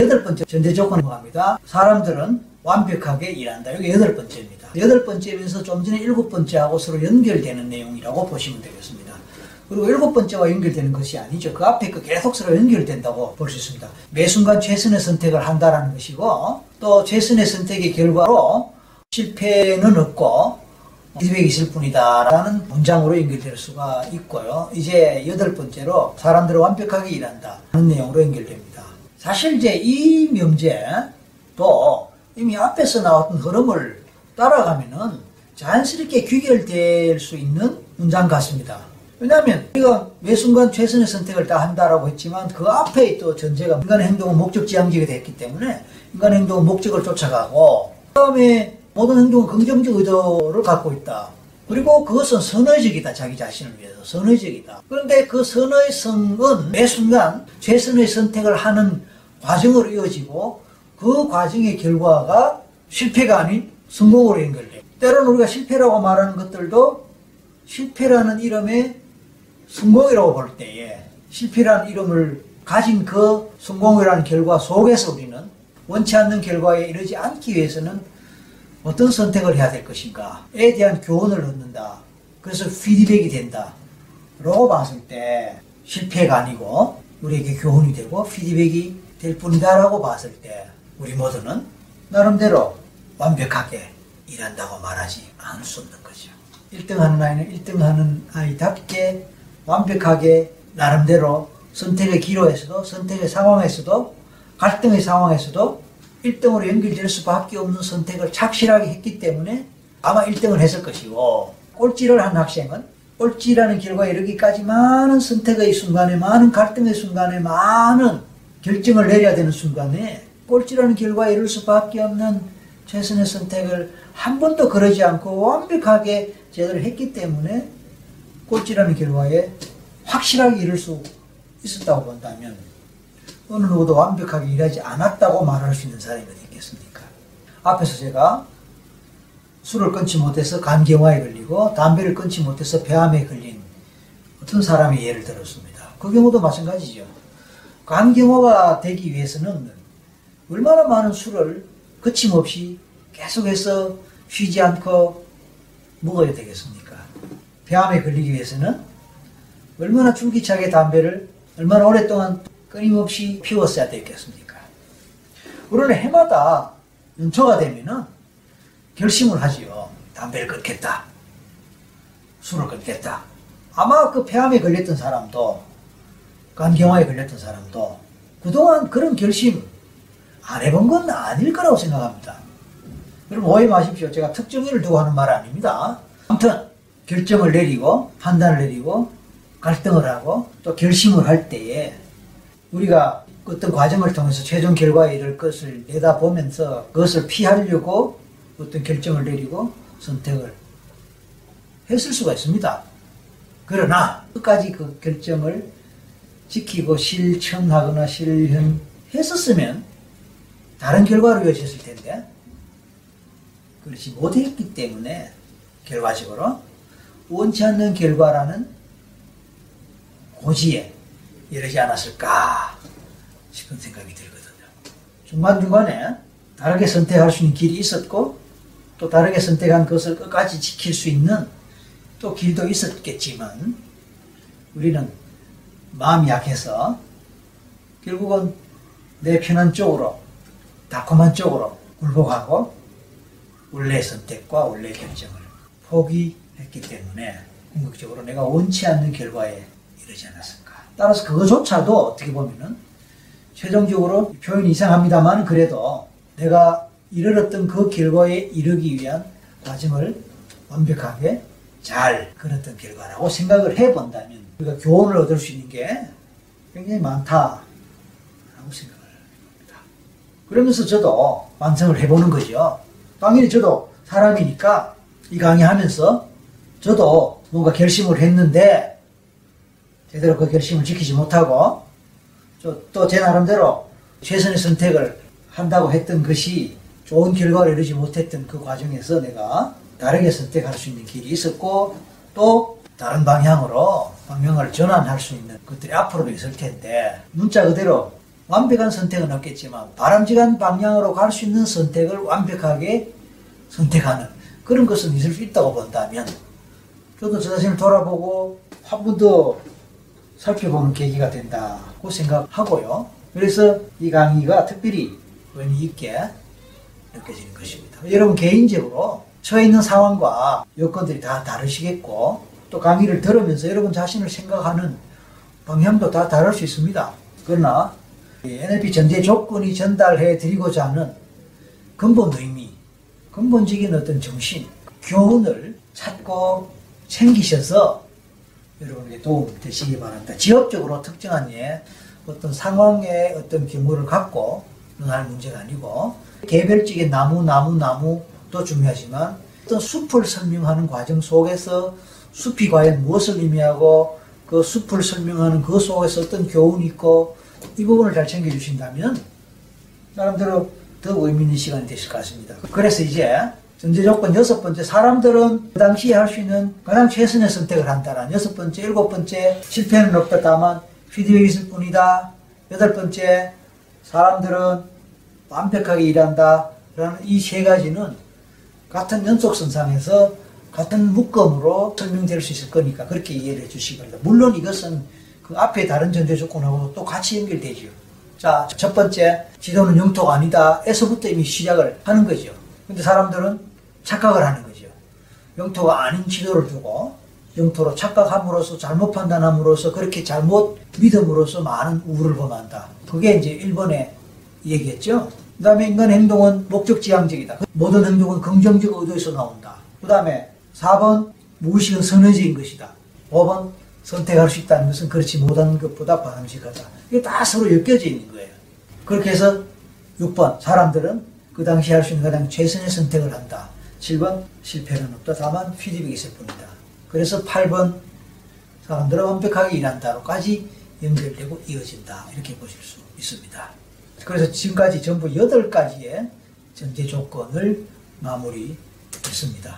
여덟 번째 전제 조건은 뭐합니다? 사람들은 완벽하게 일한다. 이게 여덟 번째입니다. 여덟 번째면서 좀 전에 일곱 번째하고 서로 연결되는 내용이라고 보시면 되겠습니다. 그리고 일곱 번째와 연결되는 것이 아니죠. 그 앞에 그 계속 서로 연결된다고 볼 수 있습니다. 매 순간 최선의 선택을 한다라는 것이고 또 최선의 선택의 결과로 실패는 없고 피드백이 있을 뿐이다라는 문장으로 연결될 수가 있고요. 이제 여덟 번째로 사람들은 완벽하게 일한다 하는 내용으로 연결됩니다. 사실 이제 이 명제도 이미 앞에서 나왔던 흐름을 따라가면은 자연스럽게 귀결될 수 있는 문장 같습니다. 왜냐하면 우리가 매 순간 최선의 선택을 다 한다라고 했지만 그 앞에 또 전제가 인간의 행동은 목적지향적이 됐기 때문에 인간의 행동은 목적을 쫓아가고 그 다음에 모든 행동은 긍정적 의도를 갖고 있다. 그리고 그것은 선의적이다. 자기 자신을 위해서. 선의적이다. 그런데 그 선의성은 매 순간 최선의 선택을 하는 과정으로 이어지고 그 과정의 결과가 실패가 아닌 성공으로 연결돼. 때로는 우리가 실패라고 말하는 것들도 실패라는 이름의 성공이라고 볼 때에 실패라는 이름을 가진 그 성공이라는 결과 속에서 우리는 원치 않는 결과에 이르지 않기 위해서는 어떤 선택을 해야 될 것인가에 대한 교훈을 얻는다. 그래서 피드백이 된다. 라고 봤을 때 실패가 아니고 우리에게 교훈이 되고 피드백이 될 뿐이다라고 봤을 때 우리 모두는 나름대로 완벽하게 일한다고 말하지 않을 수 없는 거죠. 1등 하는 아이는 1등 하는 아이답게 완벽하게 나름대로 선택의 기로에서도 선택의 상황에서도 갈등의 상황에서도 1등으로 연결될 수밖에 없는 선택을 착실하게 했기 때문에 아마 1등을 했을 것이고 꼴찌를 한 학생은 꼴찌라는 결과에 이르기까지 많은 선택의 순간에 많은 갈등의 순간에 많은 결정을 내려야 되는 순간에 꼴찌라는 결과에 이를 수밖에 없는 최선의 선택을 한 번도 그러지 않고 완벽하게 제대로 했기 때문에 꼴찌라는 결과에 확실하게 이룰 수 있었다고 본다면 어느 누구도 완벽하게 일하지 않았다고 말할 수 있는 사람이 어디 있겠습니까? 앞에서 제가 술을 끊지 못해서 간경화에 걸리고 담배를 끊지 못해서 폐암에 걸린 어떤 사람의 예를 들었습니다. 그 경우도 마찬가지죠. 간경화가 되기 위해서는 얼마나 많은 술을 거침없이 계속해서 쉬지 않고 먹어야 되겠습니까? 폐암에 걸리기 위해서는 얼마나 줄기차게 담배를 얼마나 오랫동안 끊임없이 피웠어야 되겠습니까? 우리는 해마다 연초가 되면은 결심을 하지요. 담배를 끊겠다. 술을 끊겠다. 아마 그 폐암에 걸렸던 사람도 간경화에 걸렸던 사람도 그동안 그런 결심 안 해본 건 아닐 거라고 생각합니다. 여러분 오해 마십시오. 제가 특정인을 두고 하는 말 아닙니다. 아무튼 결정을 내리고 판단을 내리고 갈등을 하고 또 결심을 할 때에 우리가 어떤 과정을 통해서 최종 결과에 이를 것을 내다보면서 그것을 피하려고 어떤 결정을 내리고 선택을 했을 수가 있습니다. 그러나 끝까지 그 결정을 지키고 실천하거나 실현했었으면 다른 결과로 이어졌을 텐데 그렇지 못했기 때문에 결과적으로 원치 않는 결과라는 고지에 이르지 않았을까 싶은 생각이 들거든요. 중간중간에 다르게 선택할 수 있는 길이 있었고 또 다르게 선택한 것을 끝까지 지킬 수 있는 또 길도 있었겠지만 우리는 마음이 약해서 결국은 내 편한 쪽으로 달콤한 쪽으로 굴복하고 원래 선택과 원래 결정을 포기했기 때문에 궁극적으로 내가 원치 않는 결과에 이르지 않았을까. 따라서 그것조차도 어떻게 보면은 최종적으로 표현이 이상합니다만 그래도 내가 이르렀던 그 결과에 이르기 위한 과정을 완벽하게 잘 걸었던 결과라고 생각을 해본다면 우리가 교훈을 얻을 수 있는 게 굉장히 많다라고 생각을 합니다. 그러면서 저도 완성을 해보는 거죠. 당연히 저도 사람이니까 이 강의하면서 저도 뭔가 결심을 했는데 제대로 그 결심을 지키지 못하고 또 제 나름대로 최선의 선택을 한다고 했던 것이 좋은 결과를 이루지 못했던 그 과정에서 내가 다르게 선택할 수 있는 길이 있었고 또 다른 방향으로 방향을 전환할 수 있는 것들이 앞으로도 있을 텐데 문자 그대로 완벽한 선택은 없겠지만 바람직한 방향으로 갈 수 있는 선택을 완벽하게 선택하는 그런 것은 있을 수 있다고 본다면 저도 저 자신을 돌아보고 한 번 더 살펴보는 계기가 된다고 생각하고요. 그래서 이 강의가 특별히 의미 있게 느껴지는 것입니다. 여러분 개인적으로 처해 있는 상황과 여건들이 다 다르시겠고 또 강의를 들으면서 여러분 자신을 생각하는 방향도 다 다를 수 있습니다. 그러나 이 NLP 전제 조건이 전달해 드리고자 하는 근본 의미, 근본적인 어떤 정신, 교훈을 찾고 챙기셔서 여러분에게 도움 되시기 바랍니다. 지역적으로 특정한 예, 어떤 상황의 어떤 경우를 갖고 논할 문제가 아니고 개별적인 나무, 나무, 나무도 중요하지만 어떤 숲을 설명하는 과정 속에서 숲이 과연 무엇을 의미하고 그 숲을 설명하는 그 속에서 어떤 교훈이 있고 이 부분을 잘 챙겨주신다면 나름대로 더 의미 있는 시간이 되실 것 같습니다. 그래서 이제 전제 조건 여섯 번째 사람들은 그 당시에 할 수 있는 가장 최선의 선택을 한다는 여섯 번째 일곱 번째 실패는 없다 다만 피드백이 있을 뿐이다 여덟 번째 사람들은 완벽하게 일한다 라는 이 세 가지는 같은 연속선상에서 같은 묶음으로 설명될 수 있을 거니까 그렇게 이해를 해 주시기 바랍니다. 물론 이것은 그 앞에 다른 전제 조건하고 또 같이 연결되죠. 자, 첫 번째, 지도는 영토가 아니다. 에서부터 이미 시작을 하는 거죠. 근데 사람들은 착각을 하는 거죠. 영토가 아닌 지도를 두고 영토로 착각함으로써 잘못 판단함으로써 그렇게 잘못 믿음으로써 많은 우울을 범한다. 그게 이제 1번의 얘기였죠. 그 다음에 인간 행동은 목적지향적이다. 모든 행동은 긍정적 의도에서 나온다. 그 다음에 4번 무의식은 선의적인 것이다. 5번 선택할 수 있다는 것은 그렇지 못한 것보다 바람직하다. 이게 다 서로 엮여져 있는 거예요. 그렇게 해서 6번 사람들은 그 당시 할 수 있는 가장 최선의 선택을 한다. 7번 실패는 없다. 다만 피드백이 있을 뿐이다. 그래서 8번 사람들은 완벽하게 일한다로까지 연결되고 이어진다. 이렇게 보실 수 있습니다. 그래서 지금까지 전부 8가지의 전제 조건을 마무리했습니다.